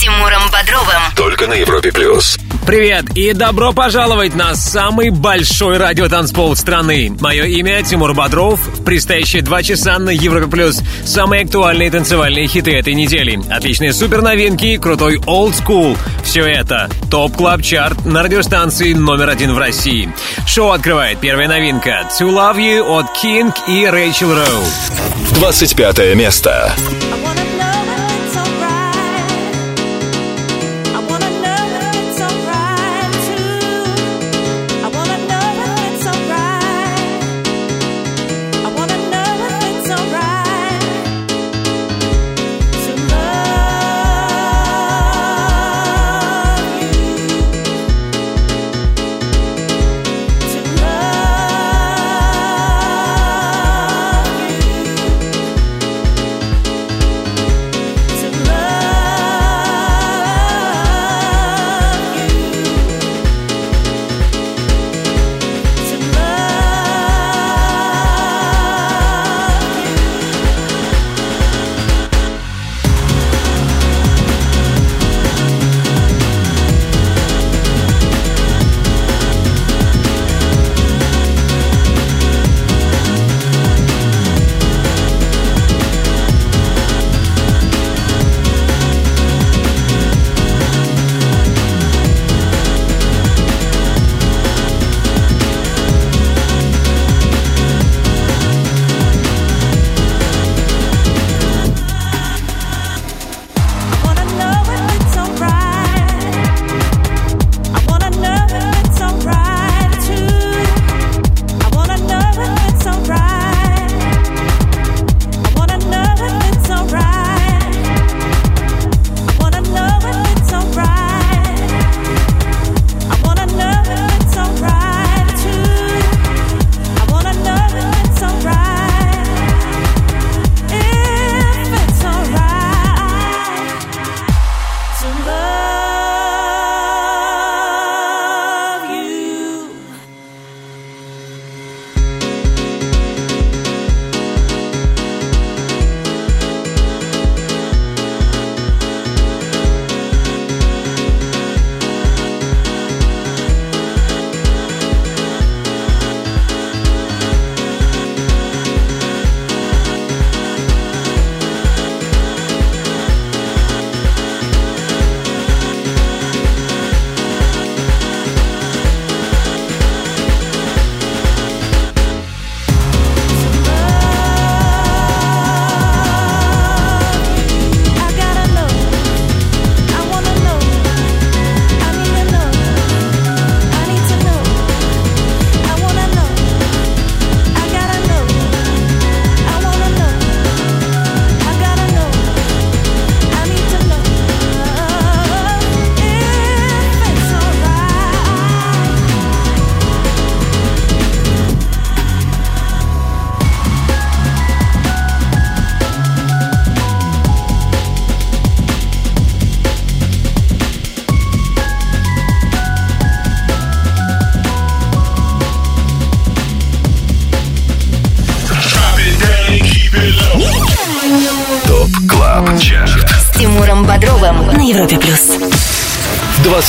Тимуром Бодровым. Только на Европе Плюс. Привет и добро пожаловать на самый большой радиотанцпол страны. Мое имя Тимур Бодров. В предстоящие два часа на Европе Плюс самые актуальные танцевальные хиты этой недели. Отличные супер новинки, крутой old school. Все это Top Club Chart на радиостанции номер один в России. Шоу открывает первая новинка To Love You от KiNK и Рэйчел Роу. 25 место. ТОП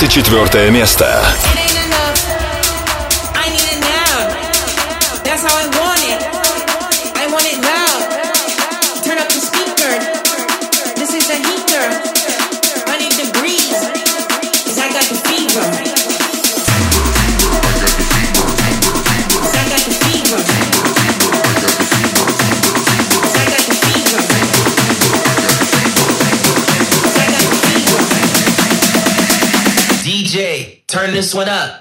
24 место. This one up.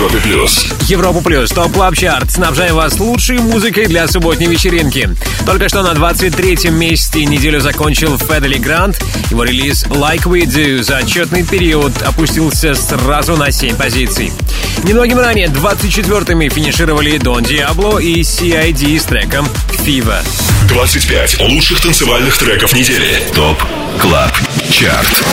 Европе плюс. Европа Плюс, Top Club Chart. Снабжаем вас лучшей музыкой для субботней вечеринки. Только что на 23-м месте неделю закончил Fedde Le Grand. Его релиз Like We Do за отчетный период опустился сразу на 7 позиций. Немногим ранее 24-ми финишировали Дон Диабло и CID с треком Fever. 25 лучших танцевальных треков недели. Top Club Chart.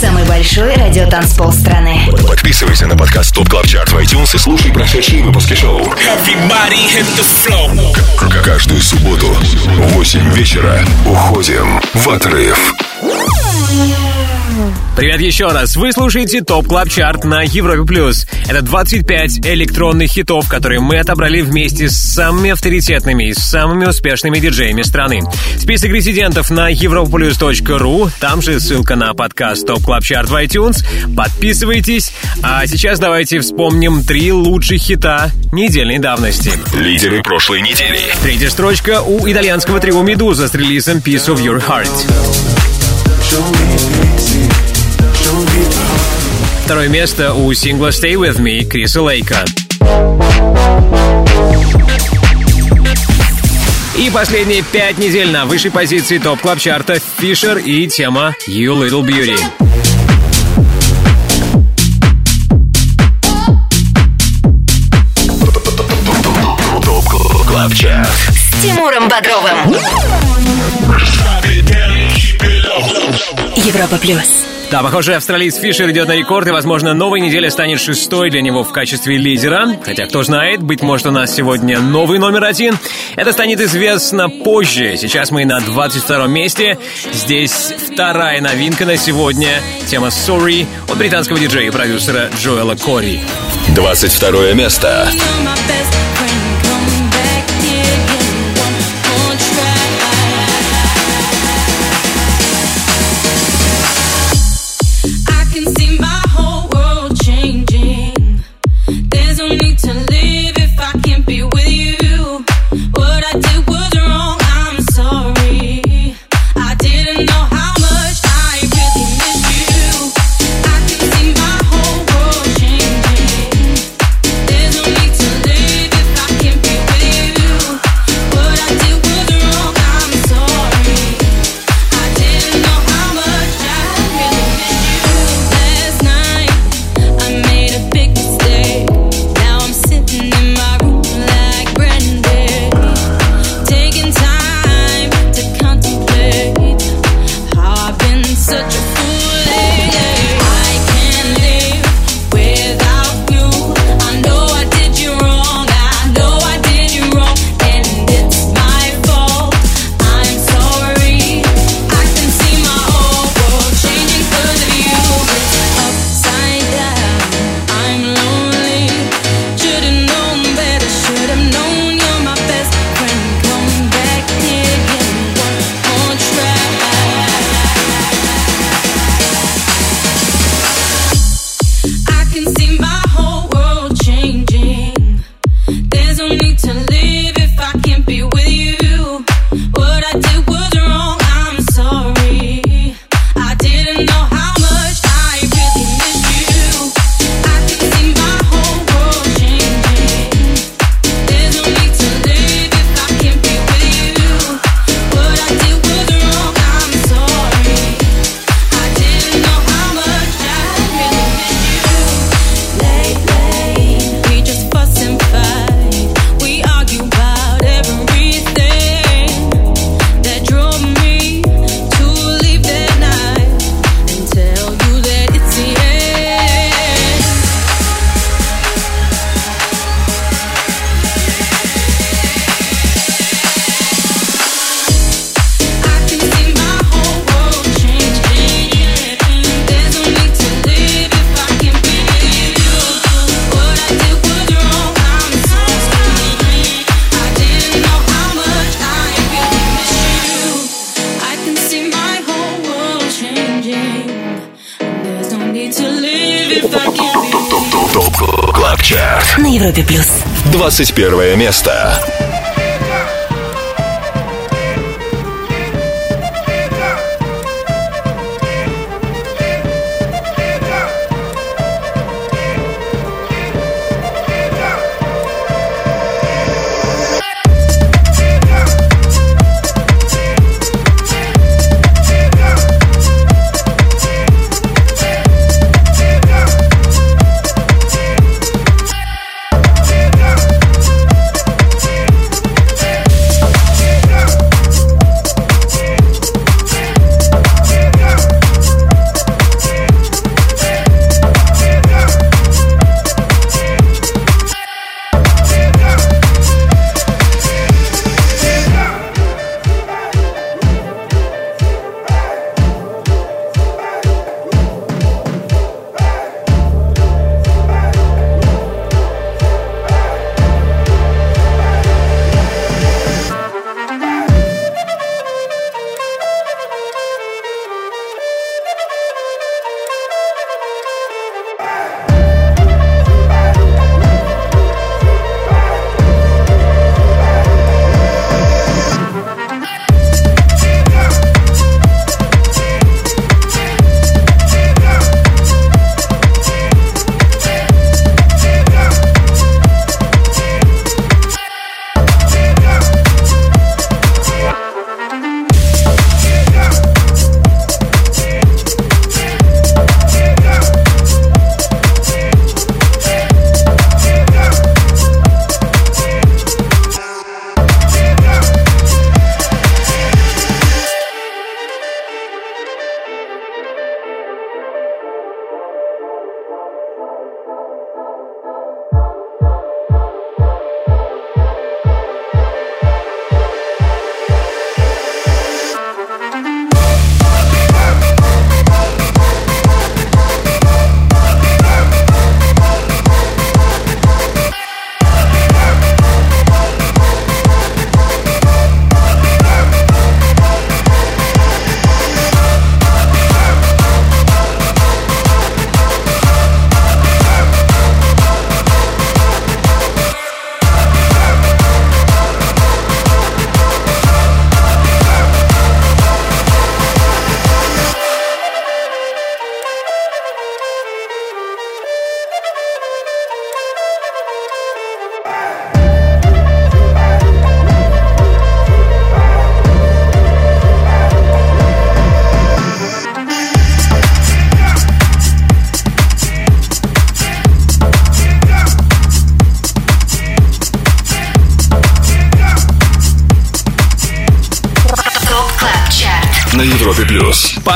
Самый большой радиотанцпол страны Подписывайся на подкаст Top Club Chart в iTunes и слушай прошедшие выпуски шоу. Каждую субботу в 8 вечера уходим в отрыв. Привет еще раз. Вы слушаете Top Club Chart на Европе+. плюс. Это 25 электронных хитов, которые мы отобрали вместе с самыми авторитетными и самыми успешными диджеями страны. Список резидентов на europaplus.ru. Там же ссылка на подкаст Top Club Chart в iTunes. Подписывайтесь. А сейчас давайте вспомним три лучших хита недельной давности. Лидеры прошлой недели. Третья строчка у итальянского трио «Медуза» с релизом «Piece of Your Heart». Второе место у сингла «Stay With Me» Криса Лейка. И последние пять недель на высшей позиции топ клаб чарта Фишер и тема You Little Beauty. С Тимуром Бодровым. Европа плюс. Да, похоже, австралиец Фишер идет на рекорд, и, возможно, новая неделя станет шестой для него в качестве лидера. Хотя, кто знает, быть может, у нас сегодня новый номер один. Это станет известно позже. Сейчас мы на 22 месте. Здесь вторая новинка на сегодня. Тема «Sorry» от британского диджея и продюсера Джоэла Кори. 22 место. место. 21 место.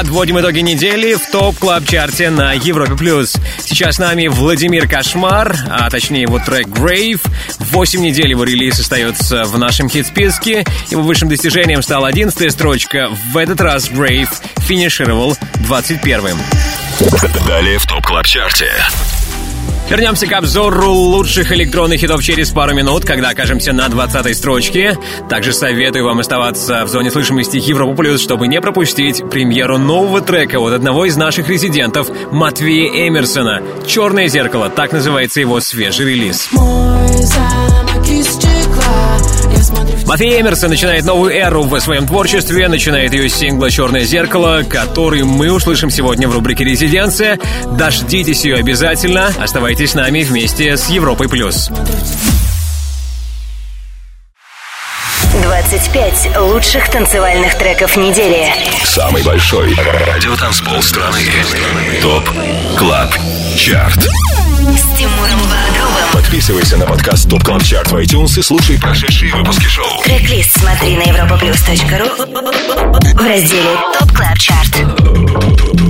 Подводим итоги недели в Top Club Chart е на Европе плюс. Сейчас с нами Vladimir Cauchemar, а точнее его трек Grave. Восемь недель его релиз остается в нашем хит-списке. Его высшим достижением стала одиннадцатая строчка. В этот раз Grave финишировал 21-м. Далее в Top Club Chart е. Вернемся к обзору лучших электронных хитов через пару минут, когда окажемся на 20-й строчке. Также советую вам оставаться в зоне слышимости Европа чтобы не пропустить премьеру нового трека от одного из наших резидентов, Матвея Эмерсона. «Черное зеркало», так называется его свежий релиз. Матвей Эмерсон начинает новую эру в своем творчестве, начинает ее с сингла «Черное зеркало», который мы услышим сегодня в рубрике «Резиденция». Дождитесь ее обязательно. Оставайтесь с нами вместе с Европой+. плюс. 25 лучших танцевальных треков недели. Самый большой радиотанцпол страны. Top Club Chart. С Тимуром. Подписывайся на подкаст Top Club Chart в iTunes и слушай прошедшие выпуски шоу. Трек-лист смотри на europaplus.ru в разделе Top Club Chart.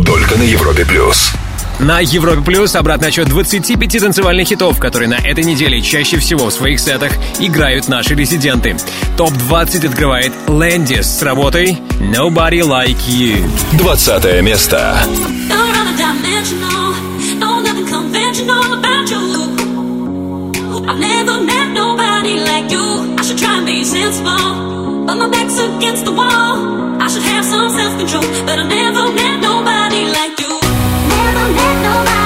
Только на Европе плюс. На Европе Плюс обратный отсчет 25 танцевальных хитов, которые на этой неделе чаще всего в своих сетах играют наши резиденты. Топ-20 открывает Лэндис с работой Nobody Like You. 20 место. No I've never met nobody like you. I should try and be sensible, but my back's against the wall. I should have some self-control, but I never met nobody like you. Never met nobody,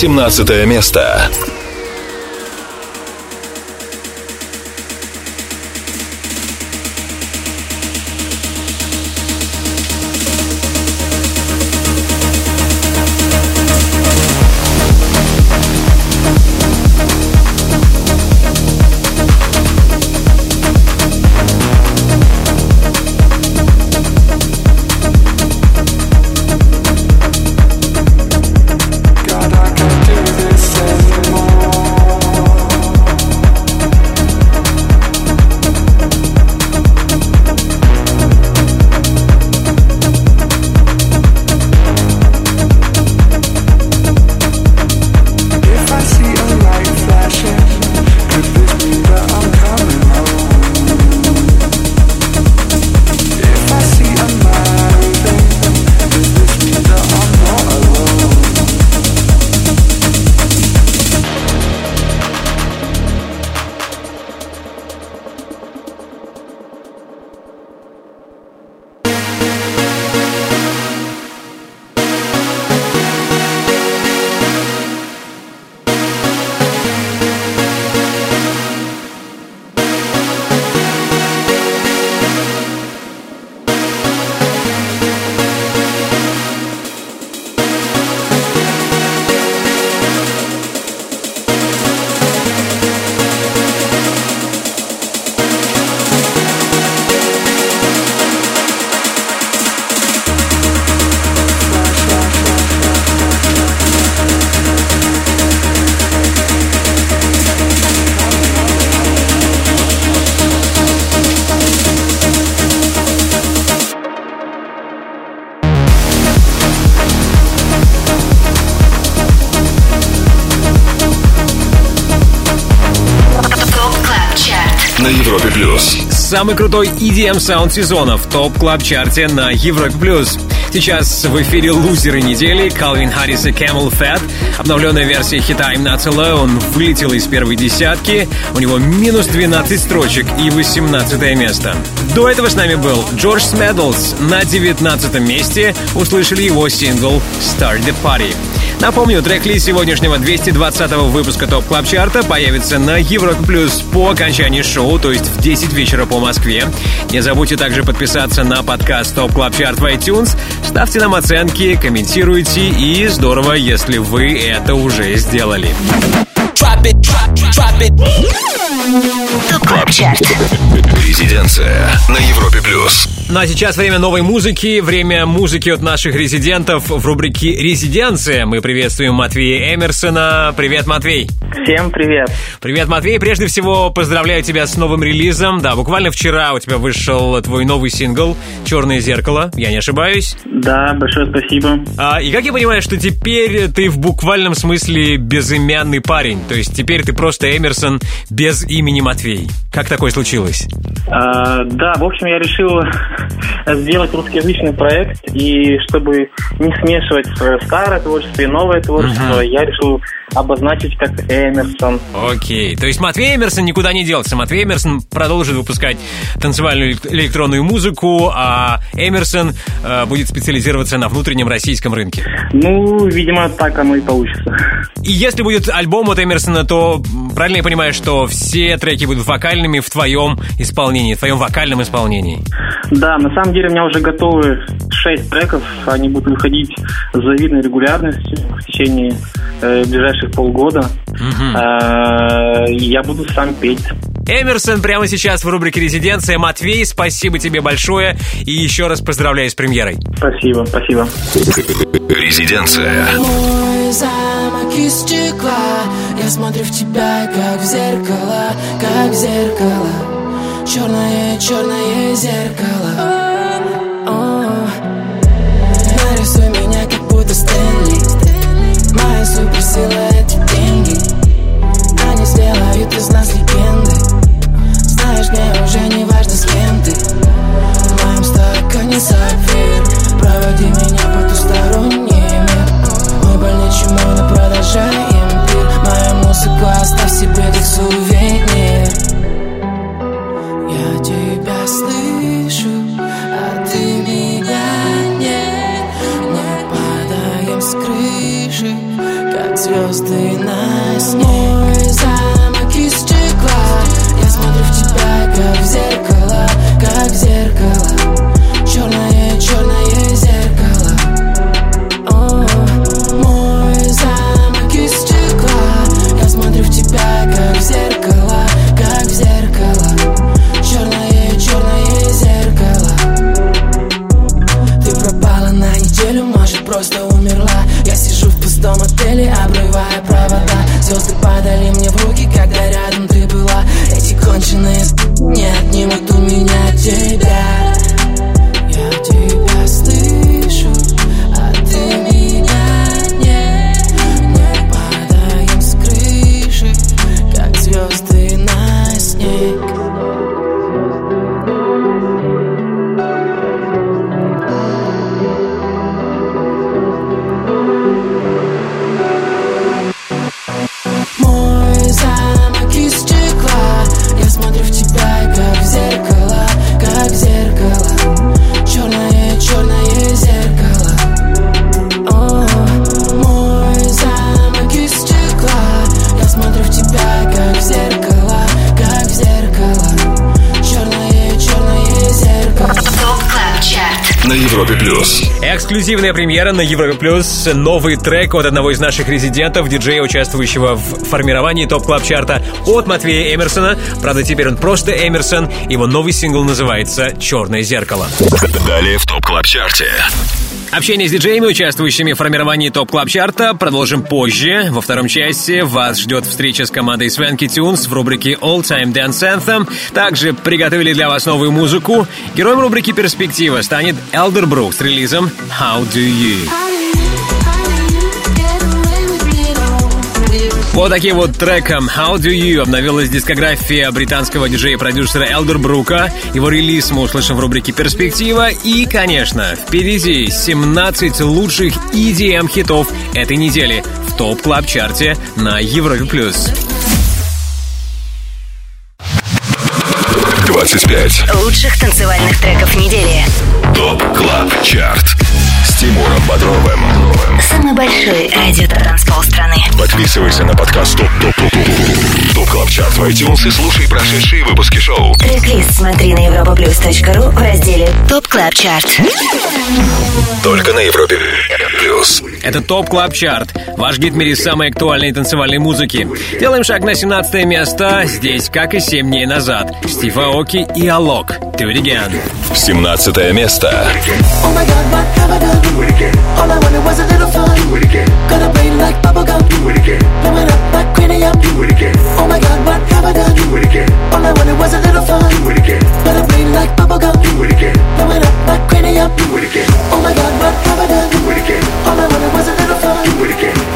18 место. Самый крутой EDM саунд сезона в Top Club Chart е на Европе плюс. Сейчас в эфире лузеры недели Calvin Harris и CamelPhat. Обновленная версия хита I'm Not Alone вылетела из первой десятки. У него минус 12 строчек и 18 место. До этого с нами был George Smeddles. На 19 месте услышали его сингл Start the Party. Напомню, трек-лист сегодняшнего 220 выпуска Top Club Chart а появится на Европе Плюс по окончании шоу, то есть в 10 вечера по Москве. Не забудьте также подписаться на подкаст Top Club Chart в iTunes, ставьте нам оценки, комментируйте, и здорово, если вы это уже сделали. Top Club Chart Резиденция на Европе плюс. Ну а сейчас время новой музыки, время музыки от наших резидентов в рубрике «Резиденция». Мы приветствуем Матвея Эмерсона. Привет, Матвей. Всем привет. Привет, Матвей. Прежде всего, поздравляю тебя с новым релизом. Да, буквально вчера у тебя вышел твой новый сингл «Черное зеркало». Я не ошибаюсь. Да, большое спасибо. А, и как я понимаю, что теперь ты в буквальном смысле безымянный парень. То есть теперь ты просто Эмерсон без имени Матвей. Как такое случилось? А, да, в общем, я решил сделать русскоязычный проект, и чтобы не смешивать старое творчество и новое творчество, я решил обозначить как Эмерсон. Окей. То есть Матвей Эмерсон никуда не делся. Матвей Эмерсон продолжит выпускать танцевальную элек- электронную музыку, а Эмерсон э, будет специализироваться на внутреннем российском рынке. Ну, видимо, так оно и получится. И если будет альбом от Эмерсона, то правильно я понимаю, что все треки будут вокальными в твоем исполнении, в твоем вокальном исполнении. Да, на самом деле у меня уже готовы шесть треков, они будут выходить с завидной регулярностью в течение э, ближайших полгода. Э, Я буду сам петь. Эмерсон прямо сейчас в рубрике «Резиденция». Матвей, спасибо тебе большое и еще раз поздравляю с премьерой. Спасибо, спасибо. Резиденция. Мой замок из стекла. Я смотрю в тебя, как в зеркало Как в зеркало. Черное, черное зеркало. Нарисуй меня, как будто Стэнли. Моя суперсила — это деньги. Они сделают из нас легенды. Знаешь, мне уже не важно, с кем ты. В моем стакане сапфир Проводи меня потусторонний мир Мы больнее, чем мы, но продолжаем пир. Мою музыку оставь себе как сувенир. Я тебя слышу, а ты меня нет. Мы падаем с крыши, как звезды на снег просто умерла. Я сижу в пустом отеле, обрывая провода. Звезды падали мне в руки, когда рядом ты была. Эти конченые не отнимут у меня тебя На Европе плюс. Эксклюзивная премьера на Европе Плюс. Новый трек от одного из наших резидентов, диджея, участвующего в формировании Top Club Chart а от Матвея Эмерсона. Правда, теперь он просто Эмерсон. Его новый сингл называется «Черное зеркало». Далее в Top Club Chart е. Общение с диджеями, участвующими в формировании Top Club Chart а продолжим позже. Во второй части вас ждет встреча с командой Swanky Tunes в рубрике All Time Dance Anthem. Также приготовили для вас новую музыку. Героем рубрики «Перспектива» станет Elder Brook с релизом «How Do You». Вот таким вот треком «How Do You» обновилась дискография британского диджея-продюсера Элдер Брука. Его релиз мы услышим в рубрике «Перспектива». И, конечно, впереди 17 лучших EDM-хитов этой недели в топ клаб чарте на Европе+. плюс. 25. Лучших танцевальных треков недели. Top Club Chart. Тимуром Бодровым. Самый большой радиотанцпол страны. Подписывайся на подкаст Top Top Top Top Top Club Chart в iTunes и слушай прошедшие выпуски шоу. Трек-лист смотри на europaplus.ru в разделе Top Club Chart. Только на Европе плюс. Это Top Club Chart. Ваш гид в мире самой актуальной танцевальной музыки. Делаем шаг на 17 место. Здесь, как и 7 дней назад. Стив Аоки и Алок. It again. 17 место. Oh my god, what have I done? Do it again. All I wanted was a little fun. Do it again. Got a brain like bubblegum. Do it again. Blow it up like cranium. Do it again. Oh my god, what have I done? Do it again. All I wanted was a little fun. Do it again. Got a brain like bubblegum. Do it again. Blow it up like cranium. Do it again. Oh my god, what have I done? Do it again. All I wanted was a little fun. Do it again.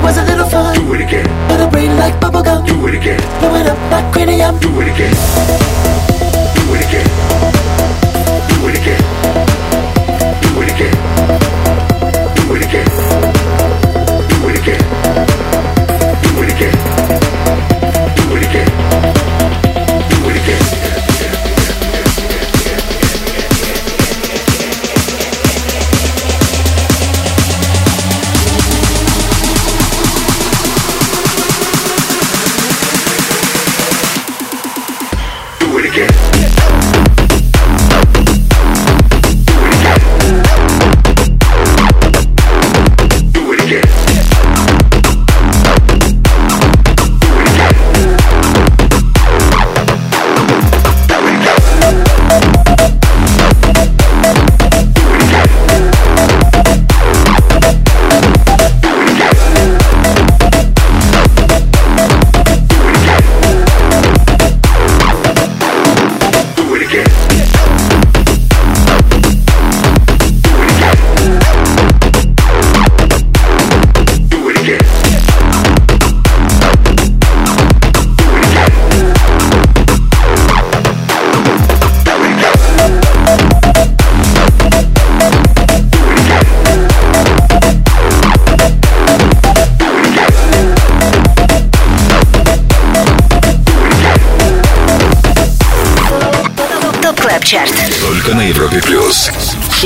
it was a little fun. Do it again. Put a brain like bubblegum. Do it again. Blow it up like cranium. Do it again.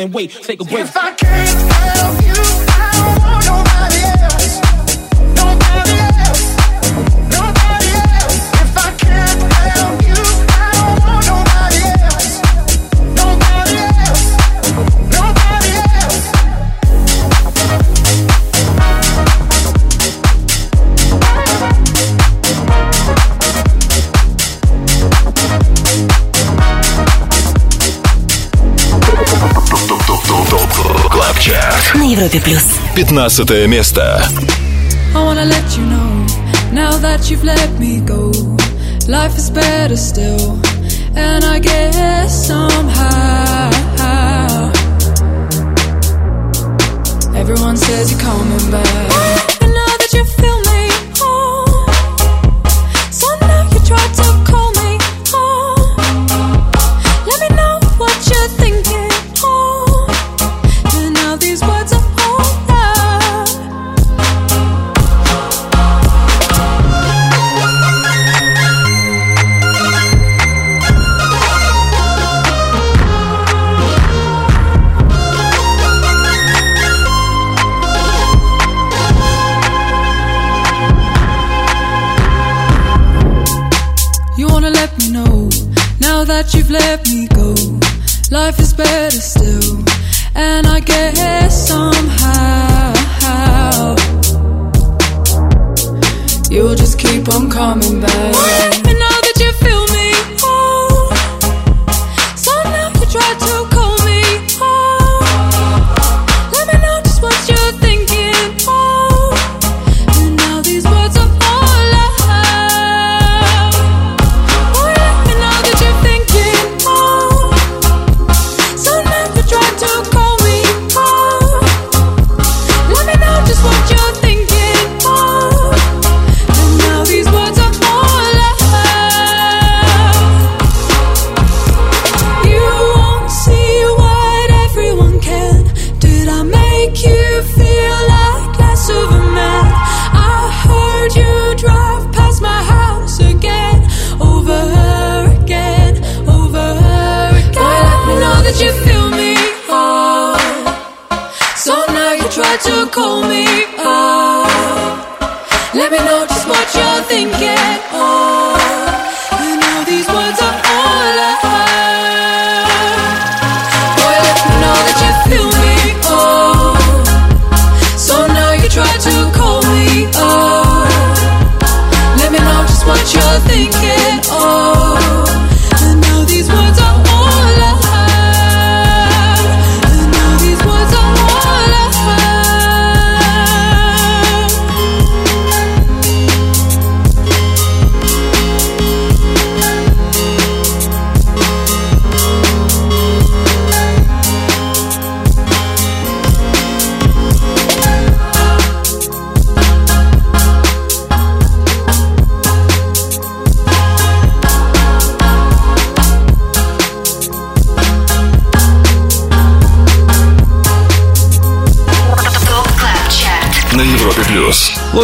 and wait, take a break. Европе плюс. 15 место. I wanna let you know now that you've let me go. Life is better still, and I guess somehow. Everyone says you're coming back. I know that you feel. That you've let me go. Life is better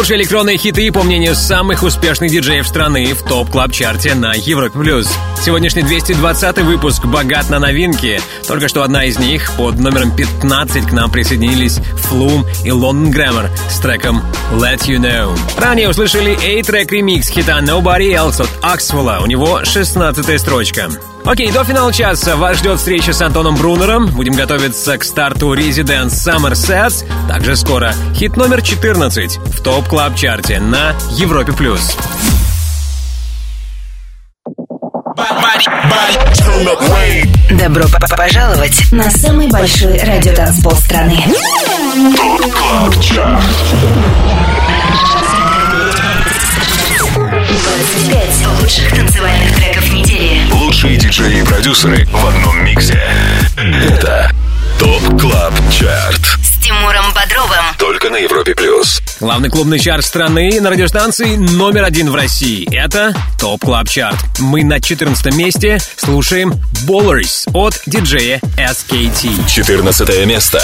Лучшие электронные хиты, по мнению самых успешных диджеев страны в топ клаб чарте на Европе+. плюс. Сегодняшний 220 выпуск богат на новинки. Только что одна из них, под номером 15 к нам присоединились Флум и Лондон Грэммер треком Let You Know. Ранее услышали A-трек ремикс хита Nobody Else от Аксвелла. У него 16 строчка. Окей, до финала часа вас ждет встреча с Антоном Брунером. Будем готовиться к старту Residence Summer Sets. Также скоро хит номер 14 в топ клаб чарте на Европе+. плюс. Добро пожаловать на самый большой радиотанцпол страны. ТОП КЛАБ ЧАРТ. 25 лучших танцевальных треков недели. Лучшие диджеи и продюсеры в одном миксе. Это ТОП КЛАБ ЧАРТ. С Тимуром Бодровым. Только на Европе плюс. Главный клубный чарт страны на радиостанции номер один в России. Это Top Club Chart. Мы на 14 месте слушаем Ballers от диджея S.K.T. 14 место.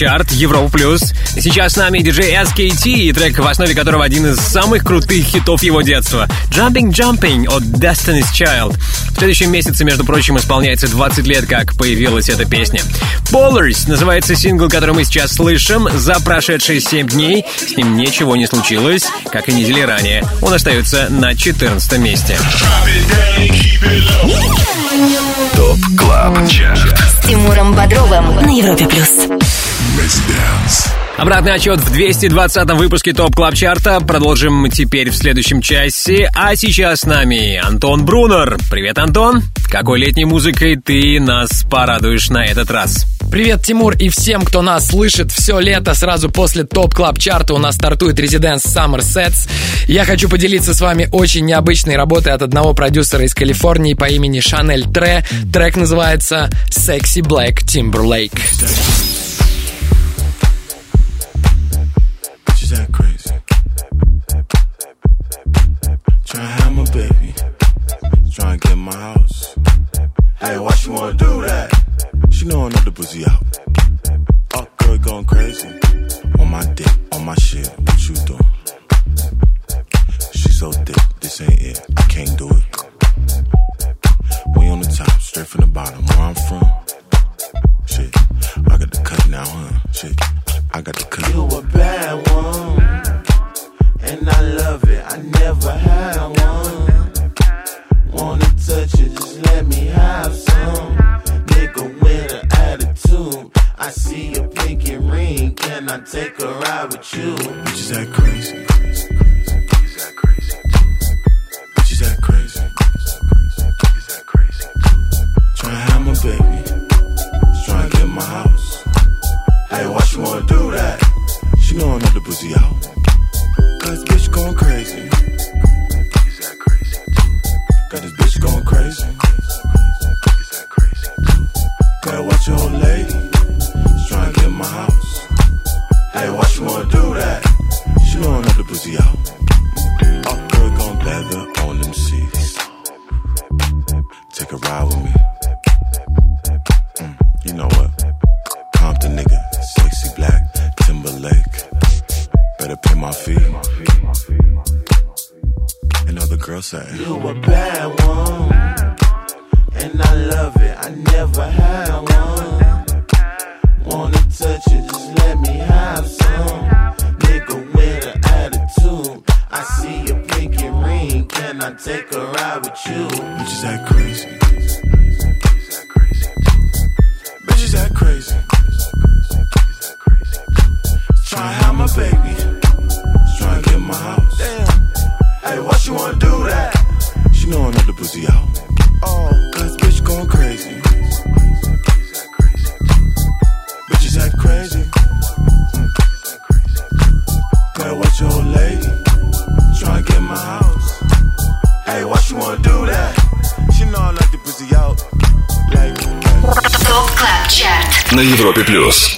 Чарт, Европа Плюс. Сейчас с нами диджей SKT и трек, в основе которого один из самых крутых хитов его детства. Jumping Jumping от Destiny's Child. В следующем месяце, между прочим, исполняется 20 лет, как появилась эта песня. Ballers называется сингл, который мы сейчас слышим. За прошедшие 7 дней с ним ничего не случилось, как и недели ранее. Он остается на 14 месте. Top Club Chart. С Тимуром Бодровым на Европе плюс. Обратный отсчет в 220-м выпуске Top Club Chart а. Продолжим теперь в следующем часе. А сейчас с нами Антон Брунер. Привет, Антон. Какой летней музыкой ты нас порадуешь на этот раз? Привет, Тимур, и всем, кто нас слышит. Все лето сразу после Top Club Chart а у нас стартует Residence Summer Sets. Я хочу поделиться с вами очень необычной работой от одного продюсера из Калифорнии по имени Channel Tres. Трек называется Sexy Black Timberlake.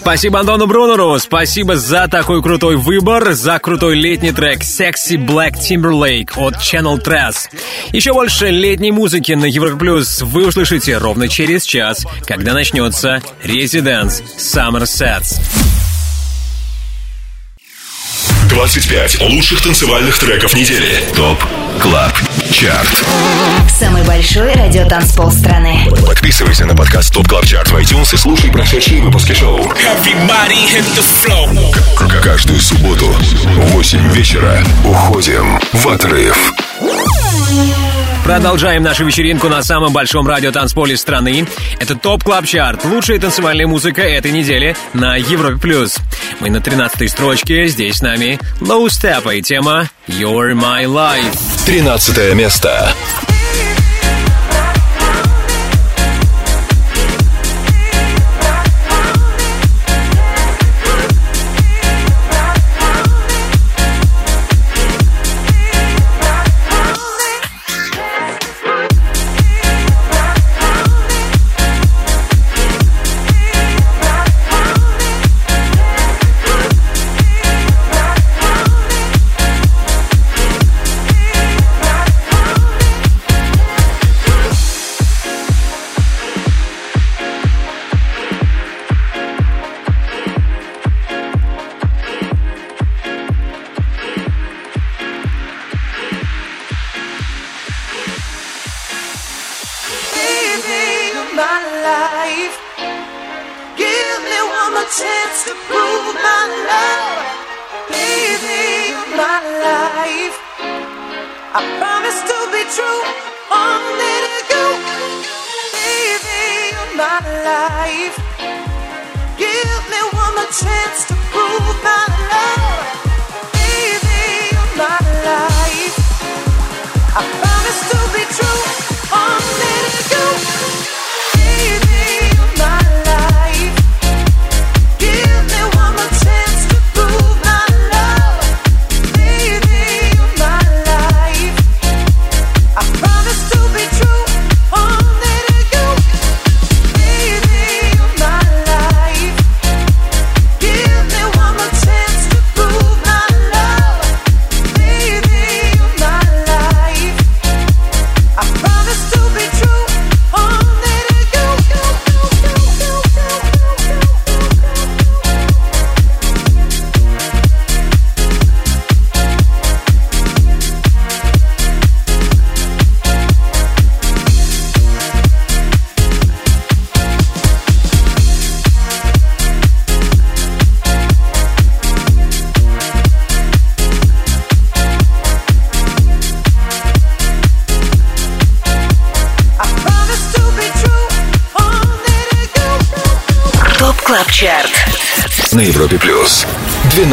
Спасибо Антону Брунеру, спасибо за такой крутой выбор, за крутой летний трек Sexy Black Timberlake от Channel Trass. Еще больше летней музыки на Европе Плюс вы услышите ровно через час, когда начнется Residence Summer Sets. 25 лучших танцевальных треков недели. ТОП КЛАБ ЧАРТ. Самый большой радиотанцпол страны. Подписывайся на подкаст Top Club Chart в iTunes и слушай прошедшие выпуски шоу. Everybody hit the floor. К- Каждую субботу в 8 вечера уходим в отрыв. Продолжаем нашу вечеринку на самом большом радиотанцполе страны. Это Top Club Chart. Лучшая танцевальная музыка этой недели на Европе плюс. Мы на 13 строчке. Здесь с нами Low Steppa и тема You're My Life. 13 место.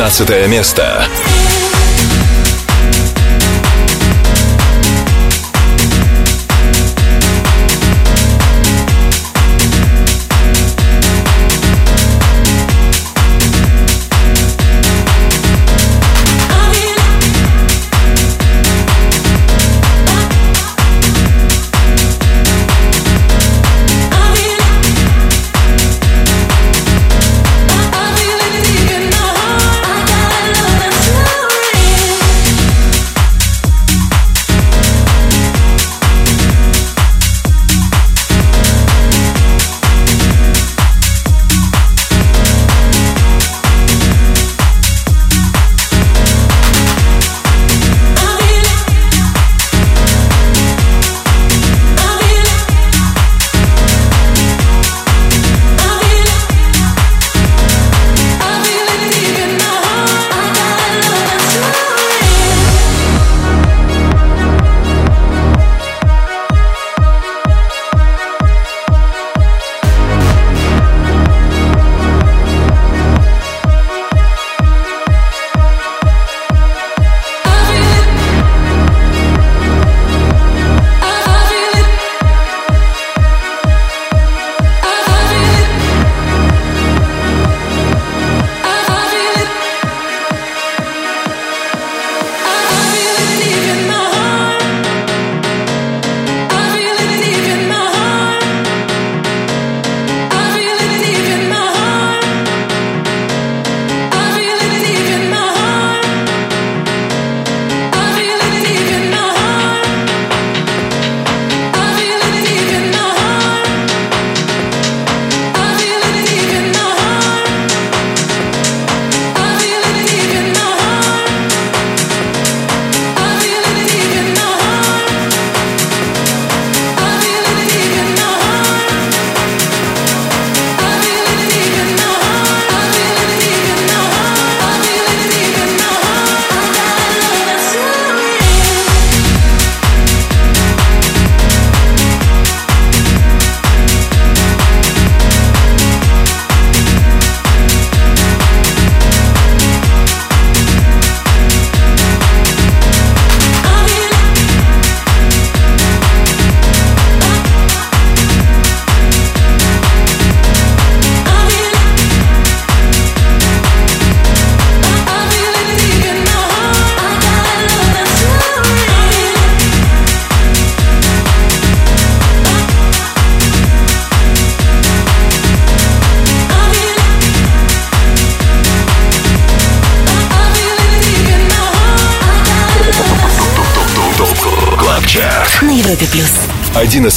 15 место.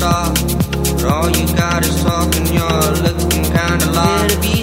But all you got is talking. You're looking kinda lost.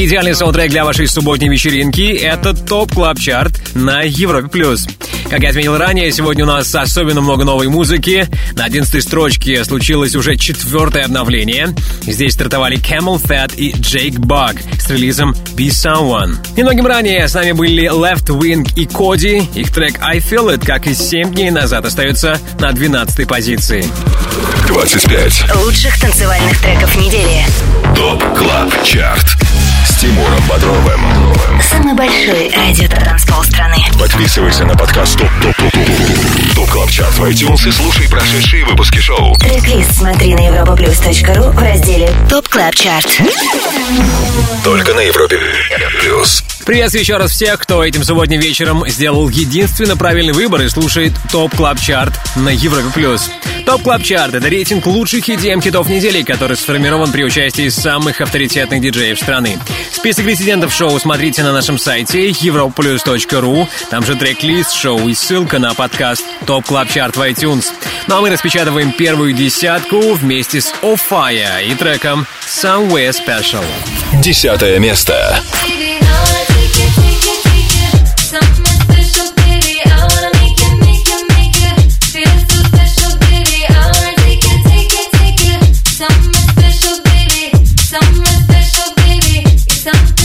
Идеальный саундтрек для вашей субботней вечеринки — это Top Club Chart на Европе плюс. Как я отметил ранее, сегодня у нас особенно много новой музыки. На 11 строчке случилось уже четвертое обновление. Здесь стартовали CamelPhat и Jake Bugg с релизом Be Someone. Немногим ранее с нами были Leftwing и Kody. Их трек I Feel It, как и 7 дней назад, остается на 12 позиции. 25. Лучших танцевальных треков недели. Top Club Chart. С Тимуром Бодровым. Самый большой радиотанцпол страны. Подписывайся на подкаст Top Top Top Top Top Club Chart в iTunes и слушай прошедшие выпуски шоу. Трек-лист смотри на europaplus.ru в разделе Top Club Chart. Только на Европе плюс. Приветствую еще раз всех, кто этим субботним вечером сделал единственно правильный выбор и слушает Top Club Chart на Европе плюс. ТОП Клаб Чарт — это рейтинг лучших EDM хитов недели, который сформирован при участии самых авторитетных диджеев страны. Список резидентов шоу смотрите на нашем сайте europaplus.ru, там же трек-лист шоу и ссылка на подкаст Top Club Chart в iTunes. Ну а мы распечатываем первую десятку вместе с OFFAIAH и треком Somewhere Special. Десятое место. Baby. some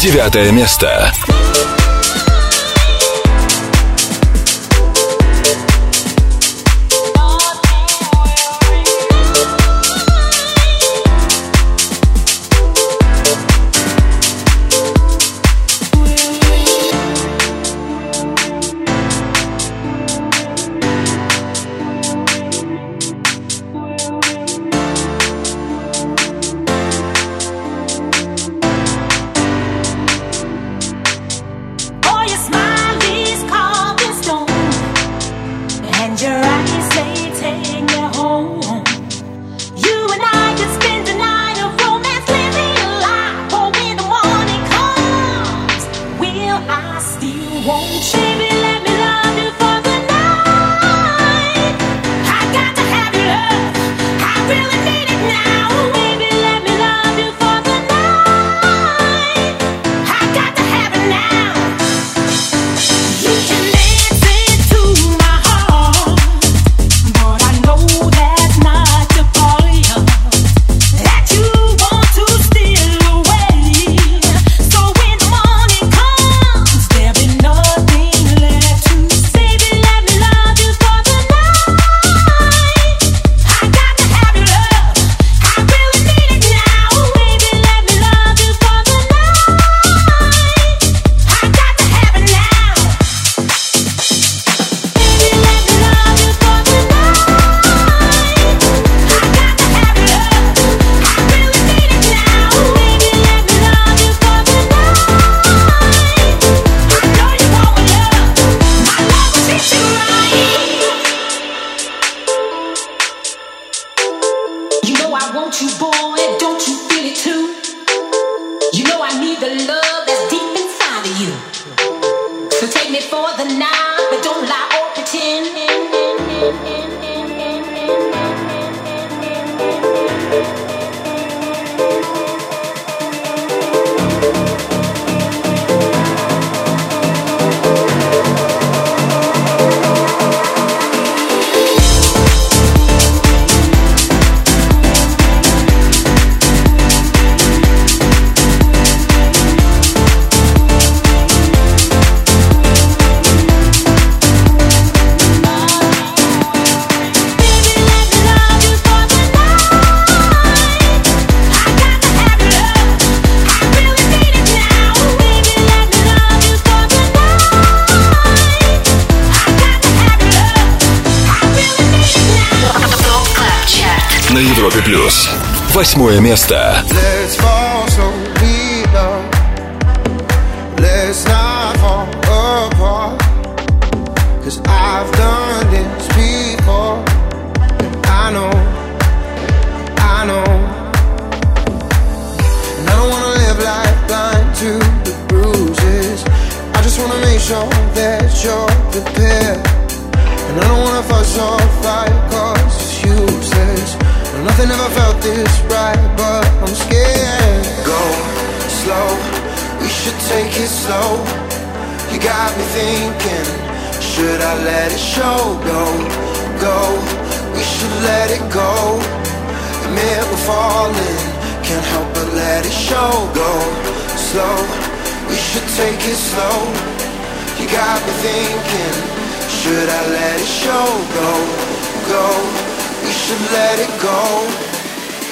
девятое место. место. this right, but I'm scared. Go slow, we should take it slow. You got me thinking, should I let it show? Go, go, we should let it go. Admit we're falling, can't help but let it show. Go slow, we should take it slow. You got me thinking, should I let it show? Go, go, we should let it go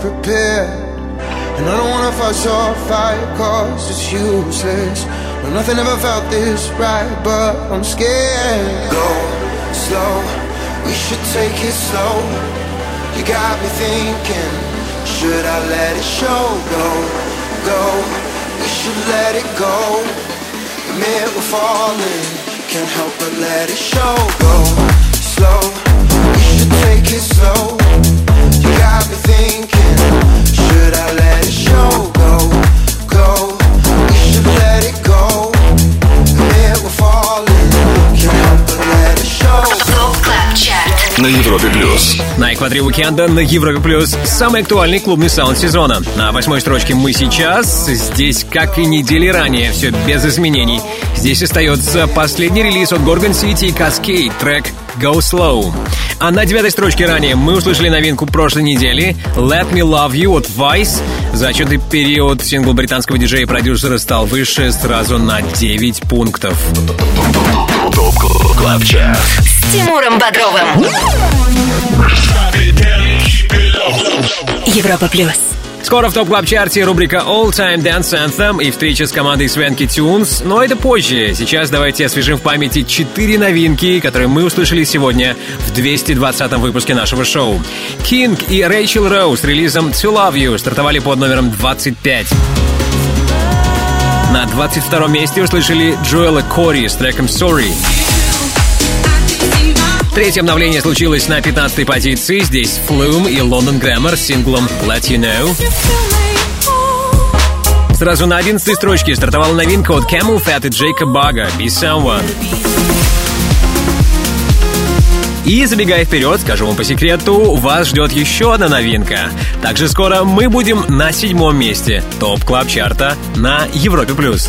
Prepared. And I don't wanna fuss or fight, cause it's useless. No, nothing ever felt this right, but I'm scared. Go slow, we should take it slow. You got me thinking, should I let it show? Go, go, we should let it go. Admit we're falling, can't help but let it show. Go slow, we should take it slow. You got me thinking, На Европе плюс. На экваторе уикенда на Европе Плюс самый актуальный клубный саунд сезона. На восьмой строчке мы сейчас. Здесь, как и недели ранее, все без изменений. Здесь остается последний релиз от Gorgon City и Cascade, трек Go Slow. А на девятой строчке ранее мы услышали новинку прошлой недели Let Me Love You от Vice. За отчетный период сингл британского диджея и продюсера стал выше сразу на 9 пунктов. С Тимуром Бодровым. Европа плюс. Скоро в топ клаб чарте рубрика All Time Dance Anthem и встреча с командой Свенки Тюнс, но это позже. Сейчас давайте освежим в памяти четыре новинки, которые мы услышали сегодня в 220-м выпуске нашего шоу. Кинг и Рэйчел Роуз с релизом To Love You стартовали под номером 25. На 22 месте услышали Джоэла Кори с треком Sorry. Третье обновление случилось на 15-й позиции. Здесь Flume и London Grammar с синглом Let You Know. Сразу на 11 строчке стартовала новинка от Camel Fat и Джейка Бага «Be Someone». И забегая вперед, скажу вам по секрету, вас ждет еще одна новинка. Также скоро мы будем на седьмом месте топ клаб чарта на Европе плюс.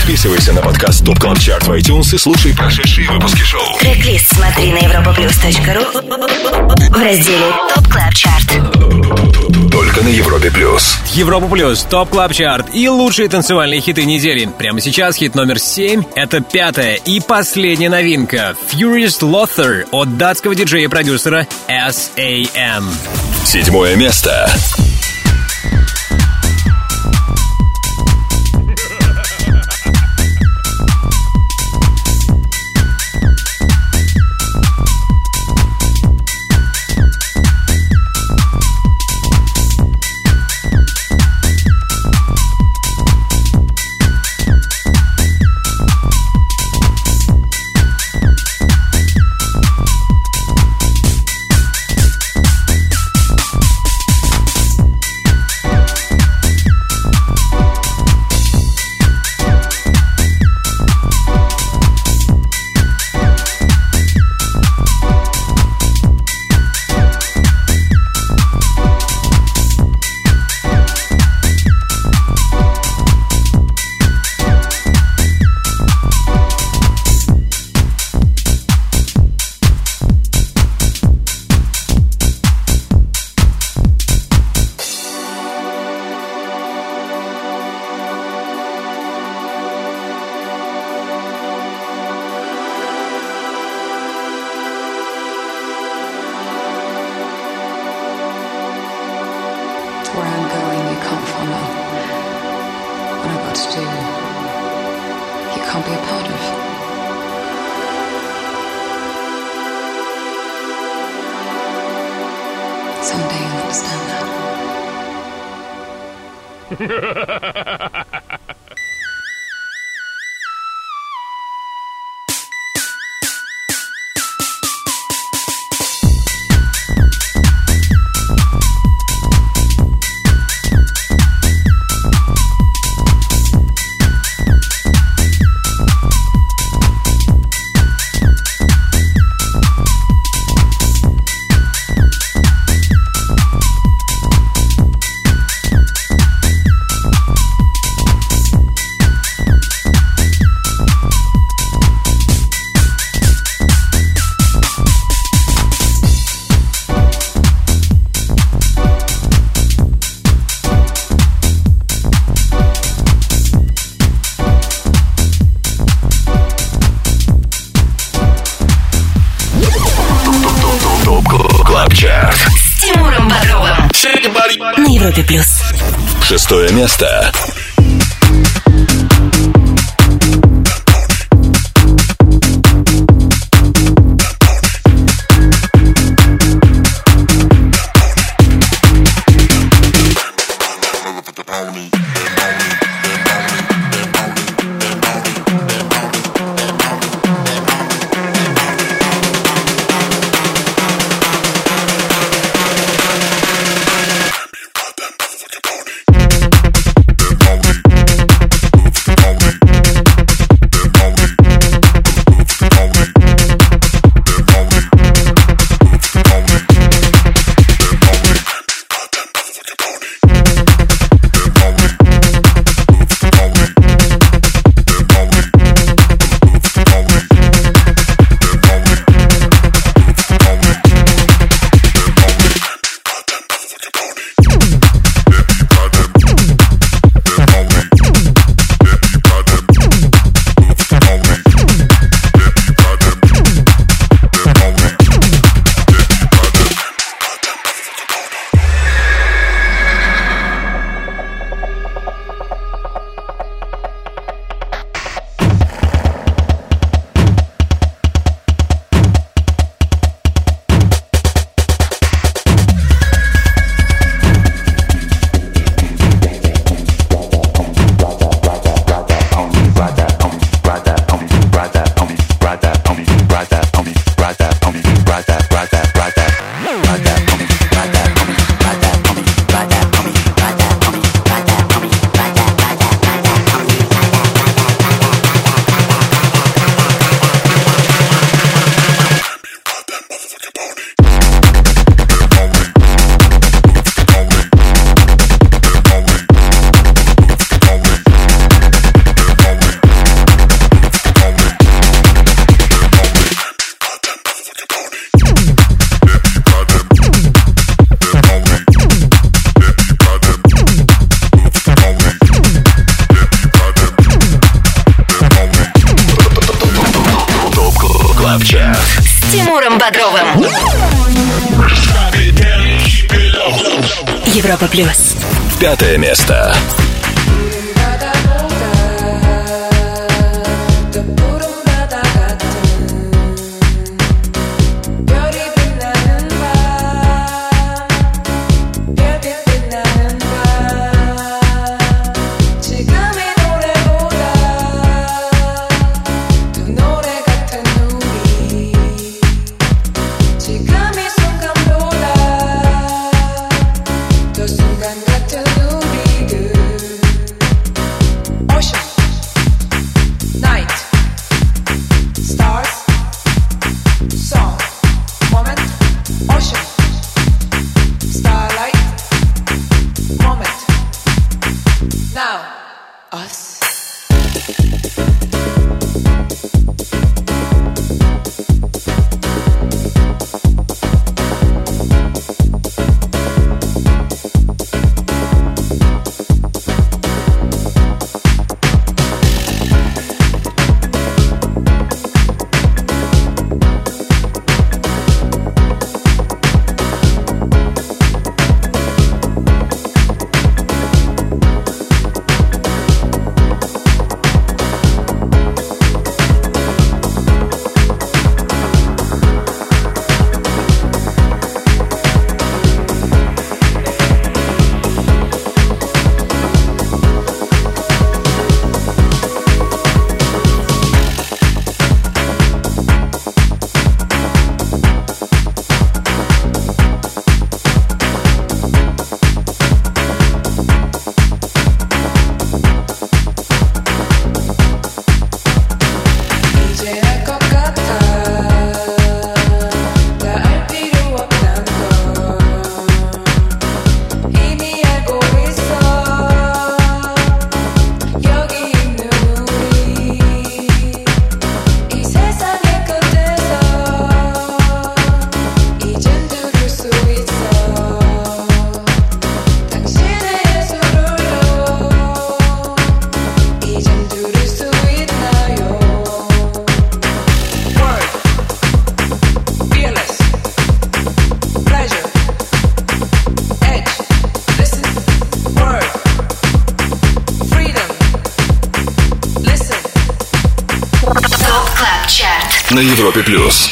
Подписывайся на подкаст ТОП КЛАБ ЧАРТ в iTunes и слушай прошедшие выпуски шоу. Трек-лист смотри на europaplus.ru в разделе Top Club Chart. Только на Европе плюс. Европа плюс, Top Club Chart и лучшие танцевальные хиты недели. Прямо сейчас хит номер 7 — это пятая и последняя новинка Furious Lothar от датского диджея и продюсера S.A.M. Седьмое место. Тимуром Бодровым. Европа плюс. Пятое место.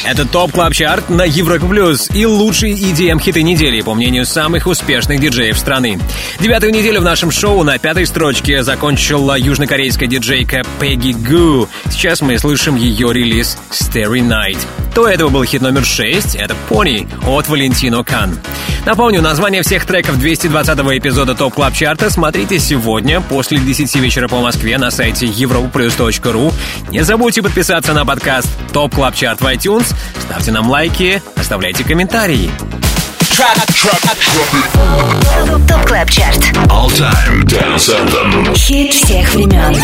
Это Top Club Chart на Европе Плюс и лучшие EDM хиты недели, по мнению самых успешных диджеев страны. Девятую неделю в нашем шоу на пятой строчке закончила южнокорейская диджейка Peggy Gou. Сейчас мы слышим ее релиз Starry Night. До этого был хит номер 6, это Pony от Valentino Khan. Напомню, название всех треков 220-го эпизода Top Club Chart а смотрите сегодня после 10 вечера по Москве на сайте europaplus.ru. Не забудьте подписаться на подкаст Top Club Chart в iTunes, ставьте нам лайки, оставляйте комментарии. Top Club Chart. All Time Dance Anthem. Хит всех времен.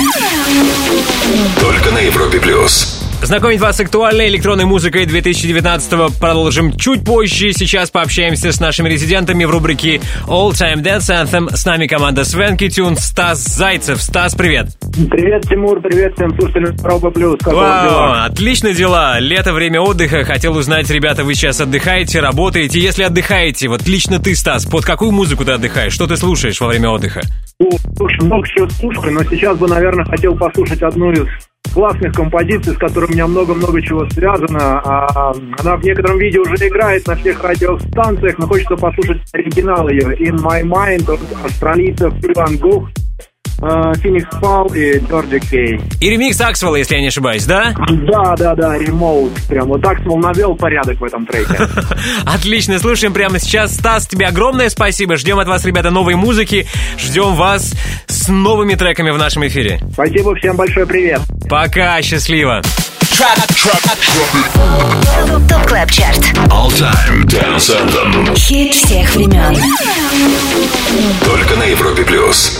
Только на Европе плюс. Знакомить вас с актуальной электронной музыкой 2019 продолжим чуть позже. Сейчас пообщаемся с нашими резидентами в рубрике All Time Dance Anthem. С нами команда Swanky Tunes, Стас Зайцев. Стас, привет. Привет, Тимур, привет всем слушателям Европа Плюс. Как Вау, дела? отлично дела. Лето, время отдыха. Хотел узнать, ребята, вы сейчас отдыхаете, работаете? Если отдыхаете, вот лично ты, Стас, под какую музыку ты отдыхаешь? Что ты слушаешь во время отдыха? Ну, Слушай, много чего слушаю, но сейчас бы, наверное, хотел послушать одну из классных композиций, с которой у меня много-много чего связано. А, она в некотором виде уже играет на всех радиостанциях, но хочется послушать оригинал ее. In My Mind от австралийцев Ivan Gough, Feenixpawl и Georgi Kay. И ремикс Axwell а, если я не ошибаюсь, да? Да, да, да, remode. Прям вот смол навел порядок в этом треке. Отлично, слушаем прямо сейчас. Стас, тебе огромное спасибо. Ждем от вас, ребята, новой музыки. Ждем вас с новыми треками в нашем эфире. Спасибо, всем большой привет. Пока, счастливо. Top Club Chart. All Time Dance Anthem. Хит всех времен. Только на Европе плюс.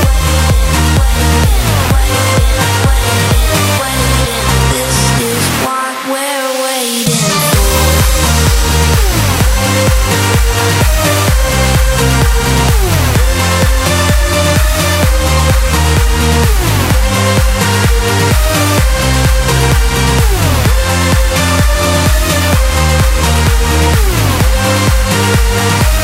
Thank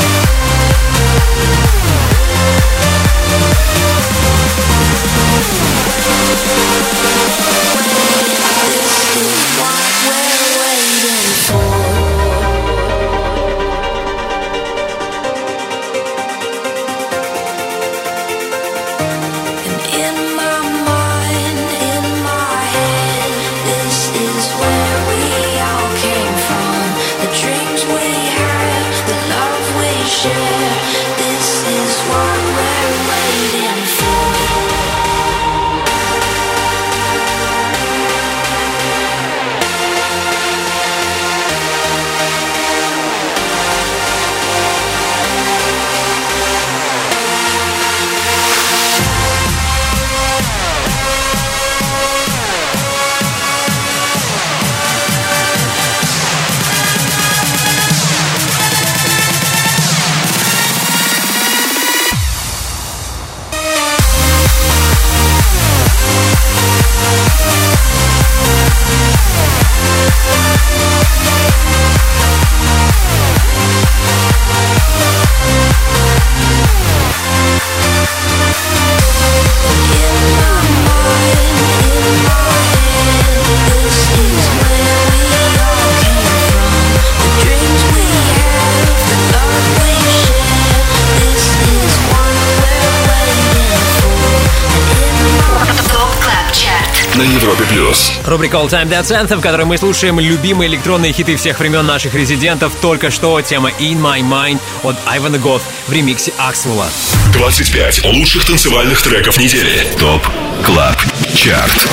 Рубрика All Time Dance Anthem, в которой мы слушаем любимые электронные хиты всех времен наших резидентов. Только что тема In My Mind от Айвана Гоth в ремиксе Аксвелла. 25 лучших танцевальных треков недели. ТОП КЛАБ ЧАРТ.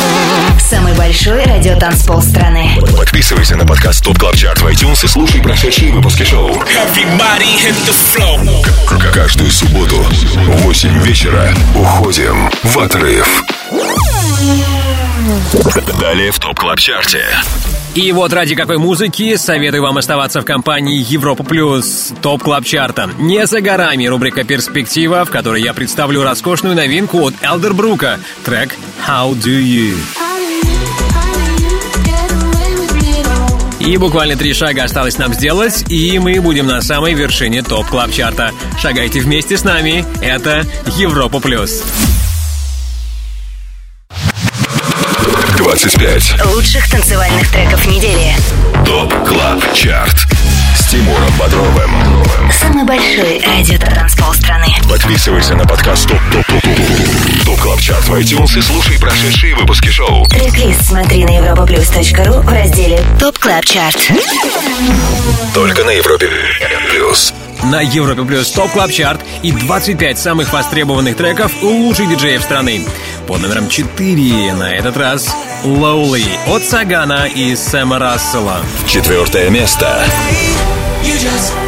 Самый большой радиотанцпол страны. Подписывайся на подкаст ТОП КЛАБ ЧАРТ в iTunes и слушай прошедшие выпуски шоу. Каждую субботу в 8 вечера уходим в отрыв. Далее в Top Club Chart е. И вот ради какой музыки советую вам оставаться в компании Европа Плюс Top Club Chart а. Не за горами рубрика «Перспектива», в которой я представлю роскошную новинку от Elderbrook а. Трек «How Do You». И буквально три шага осталось нам сделать, и мы будем на самой вершине Top Club Chart а. Шагайте вместе с нами. Это Европа плюс. 25 Лучших танцевальных треков недели. Top Club Chart с Тимуром Бодровым. Самый большой радиотанцпол страны. Подписывайся на подкаст Top Top Top Top Top Club Chart в iTunes и слушай прошедшие выпуски шоу. Трек-лист смотри на europaplus.ru в разделе Top Club Chart. Только на Европе Плюс. На Европе Плюс Top Club Chart и 25 самых востребованных треков у лучших диджеев страны. Под номером 4 на этот раз Лоули от Сагана и Сэма Рассела. Четвертое место. You just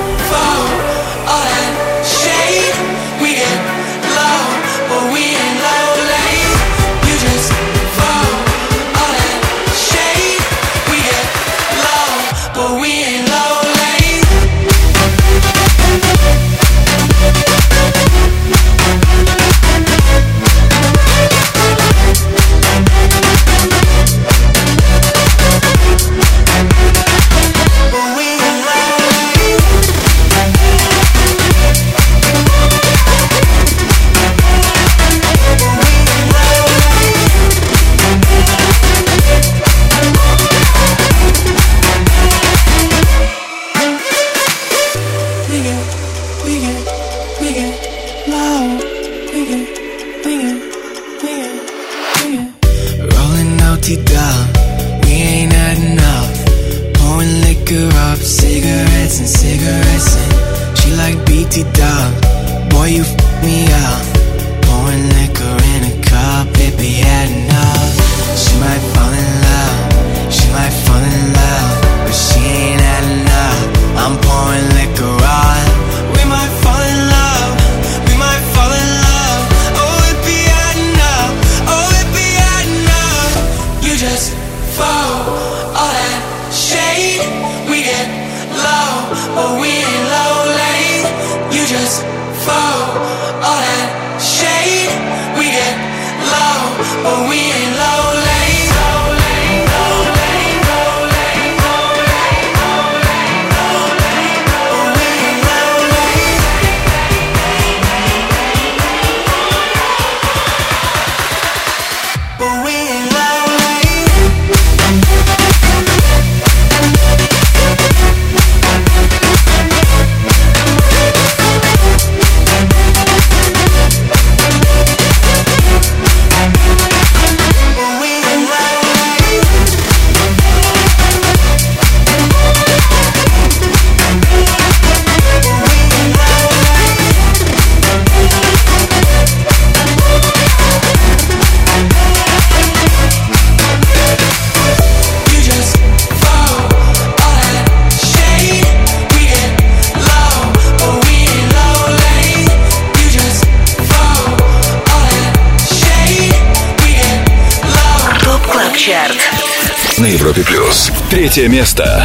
место.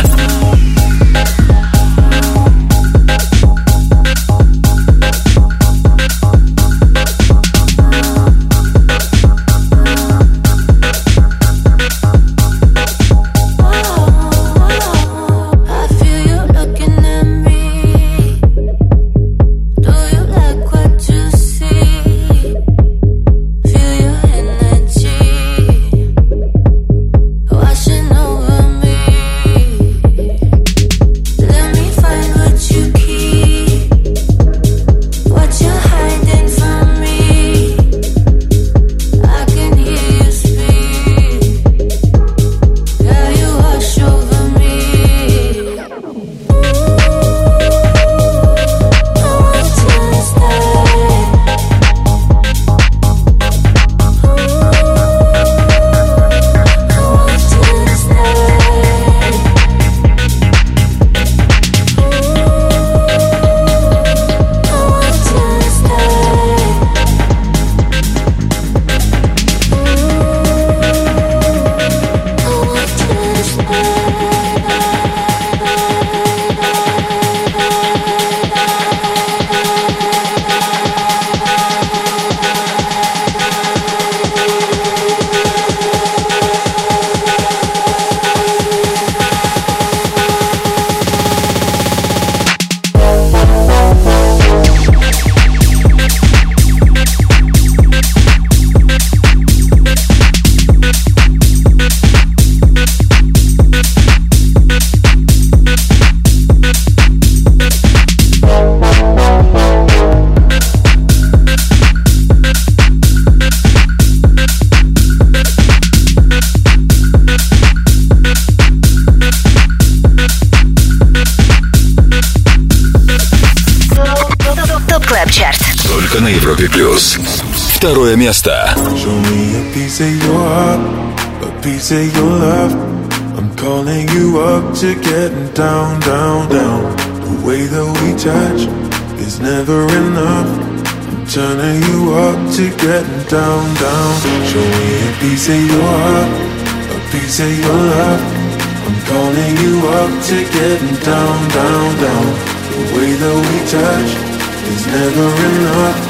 место. Show me a piece of your heart, a piece of your love. I'm calling you up to getting down, down, down. The way that we touch is never enough. I'm turning you up to getting down, down. Show me a piece of your heart, a piece of your love. I'm calling you up to getting down, down, down. The way that we touch is never enough.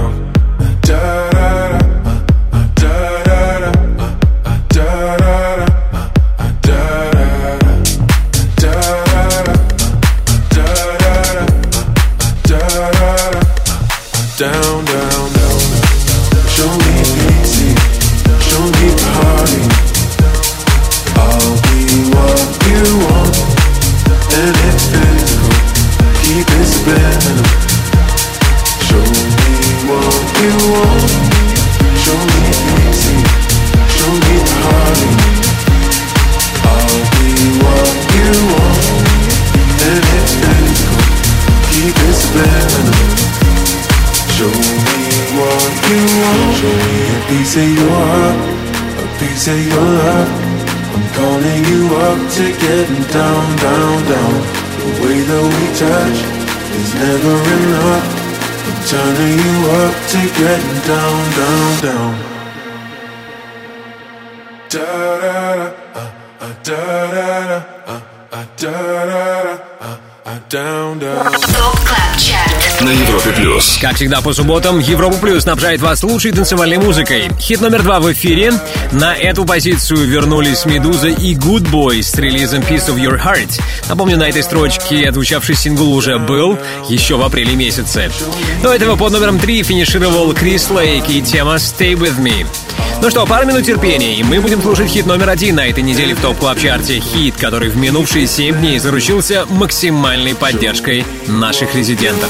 Piece of your heart, a piece of your love. I'm calling you up to getting down, down, down. The way that we touch is never enough. I'm turning you up to getting down, down, down. Da da da, uh, uh, da da da, uh, uh, da da da, uh, uh, down, down. На Европе плюс. Как всегда по субботам, Европа Плюс снабжает вас лучшей танцевальной музыкой. Хит номер два в эфире. На эту позицию вернулись Медуза и Good Boy с релизом Piece of Your Heart. Напомню, на этой строчке отзвучавший сингл уже был еще в апреле месяце. До этого под номером три финишировал Крис Лейк и тема Stay With Me. Ну что, пару минут терпения, и мы будем слушать хит номер один на этой неделе в топ клаб чарте Хит, который в минувшие 7 дней заручился максимальной поддержкой наших резидентов.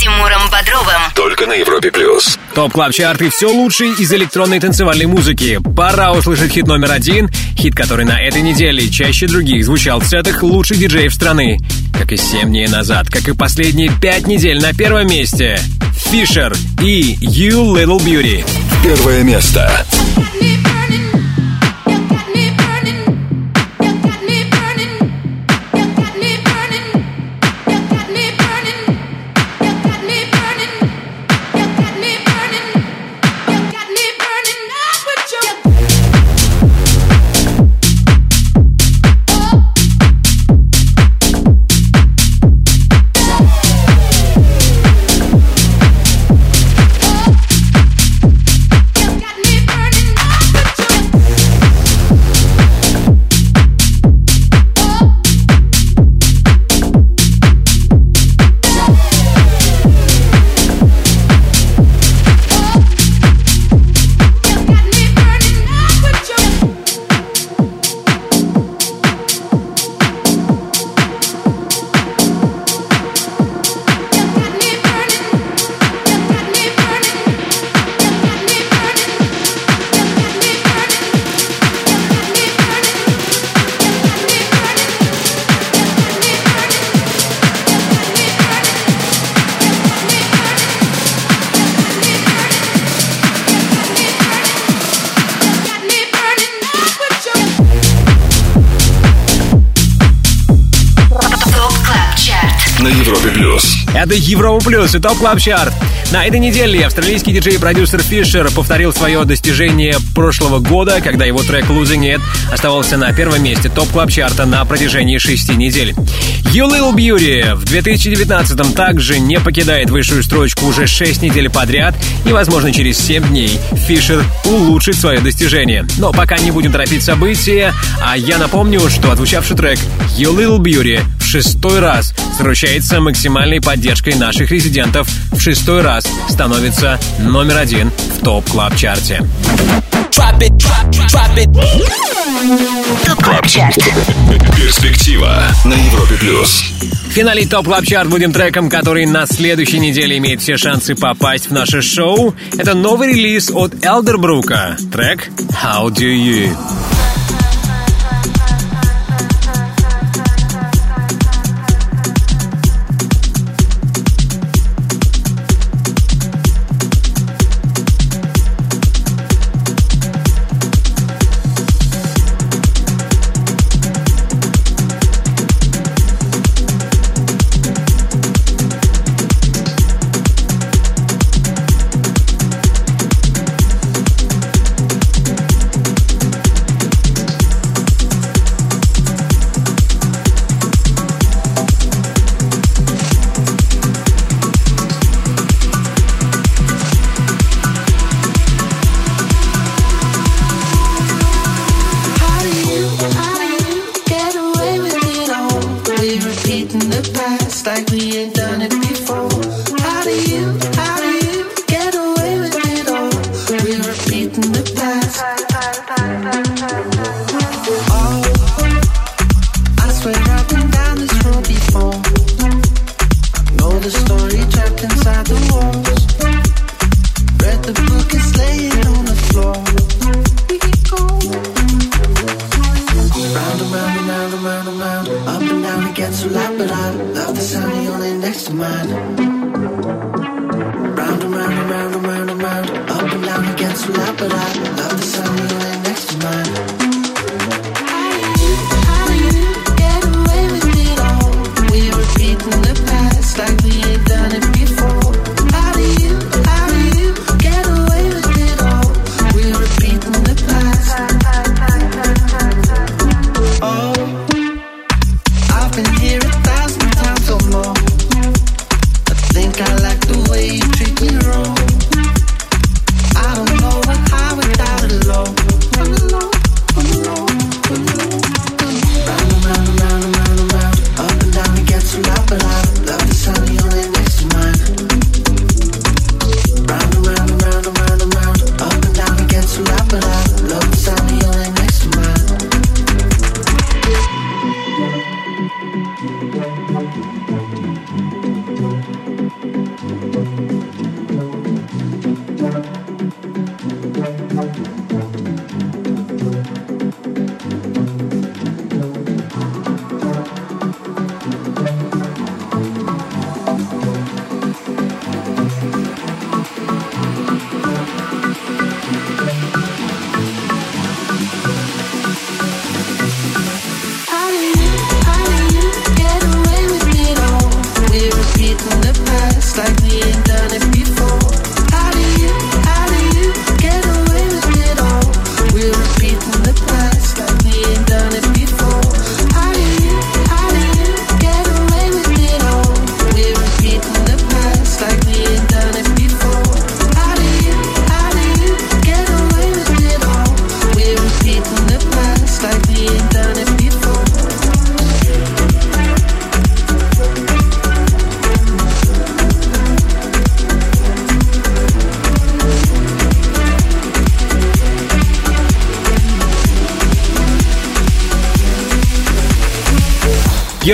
Тимуром Бодровым. Только на Европе плюс. Top Club Chart и все лучшее из электронной танцевальной музыки. Пора услышать хит номер один. Хит, который на этой неделе чаще других звучал в сетах лучших диджеев страны. Как и 7 дней назад, как и последние 5 недель на первом месте. Фишер и You Little Beauty. Первое место. на Это Европа Плюс и Top Club Chart. На этой неделе австралийский диджей и продюсер Фишер повторил свое достижение прошлого года, когда его трек Losing It оставался на первом месте Top Club Chart а на протяжении шести недель. You Little Beauty в 2019-м также не покидает высшую строчку уже 6 недель подряд, и, возможно, через 7 дней Фишер улучшит свое достижение. Но пока не будем торопить события, а я напомню, что отзвучавший трек You Little Beauty в шестой раз заручается максимальной поддержкой наших резидентов, в шестой раз становится номер один в Top Club Chart е. Top Club Chart. Перспектива на Европе плюс. В финале Top Club Chart будем треком, который на следующей неделе имеет все шансы попасть в наше шоу. Это новый релиз от Elderbrook а. Трек How Do You.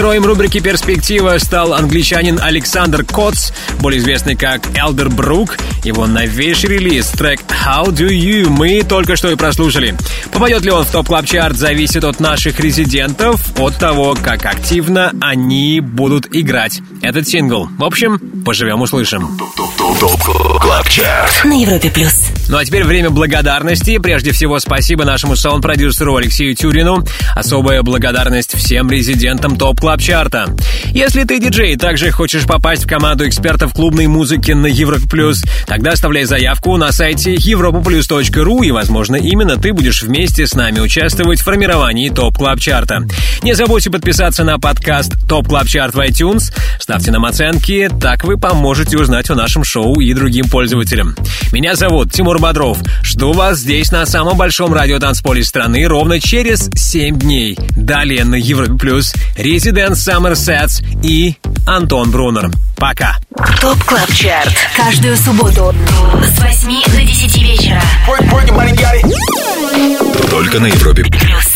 Героем рубрики «Перспектива» стал англичанин Александр Котс, более известный как Elderbrook. Его новейший релиз, трек «How Do You» мы только что и прослушали. Попадет ли он в Top Club Chart зависит от наших резидентов, от того, как активно они будут играть этот сингл. В общем, поживем услышим. Top Club Chart. На Европе плюс. Ну а теперь время благодарности. Прежде всего, спасибо нашему саунд-продюсеру Алексею Тюрину. Особая благодарность всем резидентам Top Club Chart а. Если ты диджей и также хочешь попасть в команду экспертов клубной музыки на Европа Плюс, тогда оставляй заявку на сайте europaplus.ru и, возможно, именно ты будешь вместе с нами участвовать в формировании Top Club Chart а. Не забудьте подписаться на подкаст Top Club Chart в iTunes, ставьте нам оценки, так вы поможете узнать о нашем шоу и другим пользователям. Меня зовут Тимур Бодров. Жду вас здесь на самом большом радиотанцполе страны ровно через 7 дней. Далее на Европе Плюс Resident Summer Sets и Антон Брунер. Пока. Top Club Chart. Каждую субботу с 8 до 10 вечера. Только на Европе Плюс.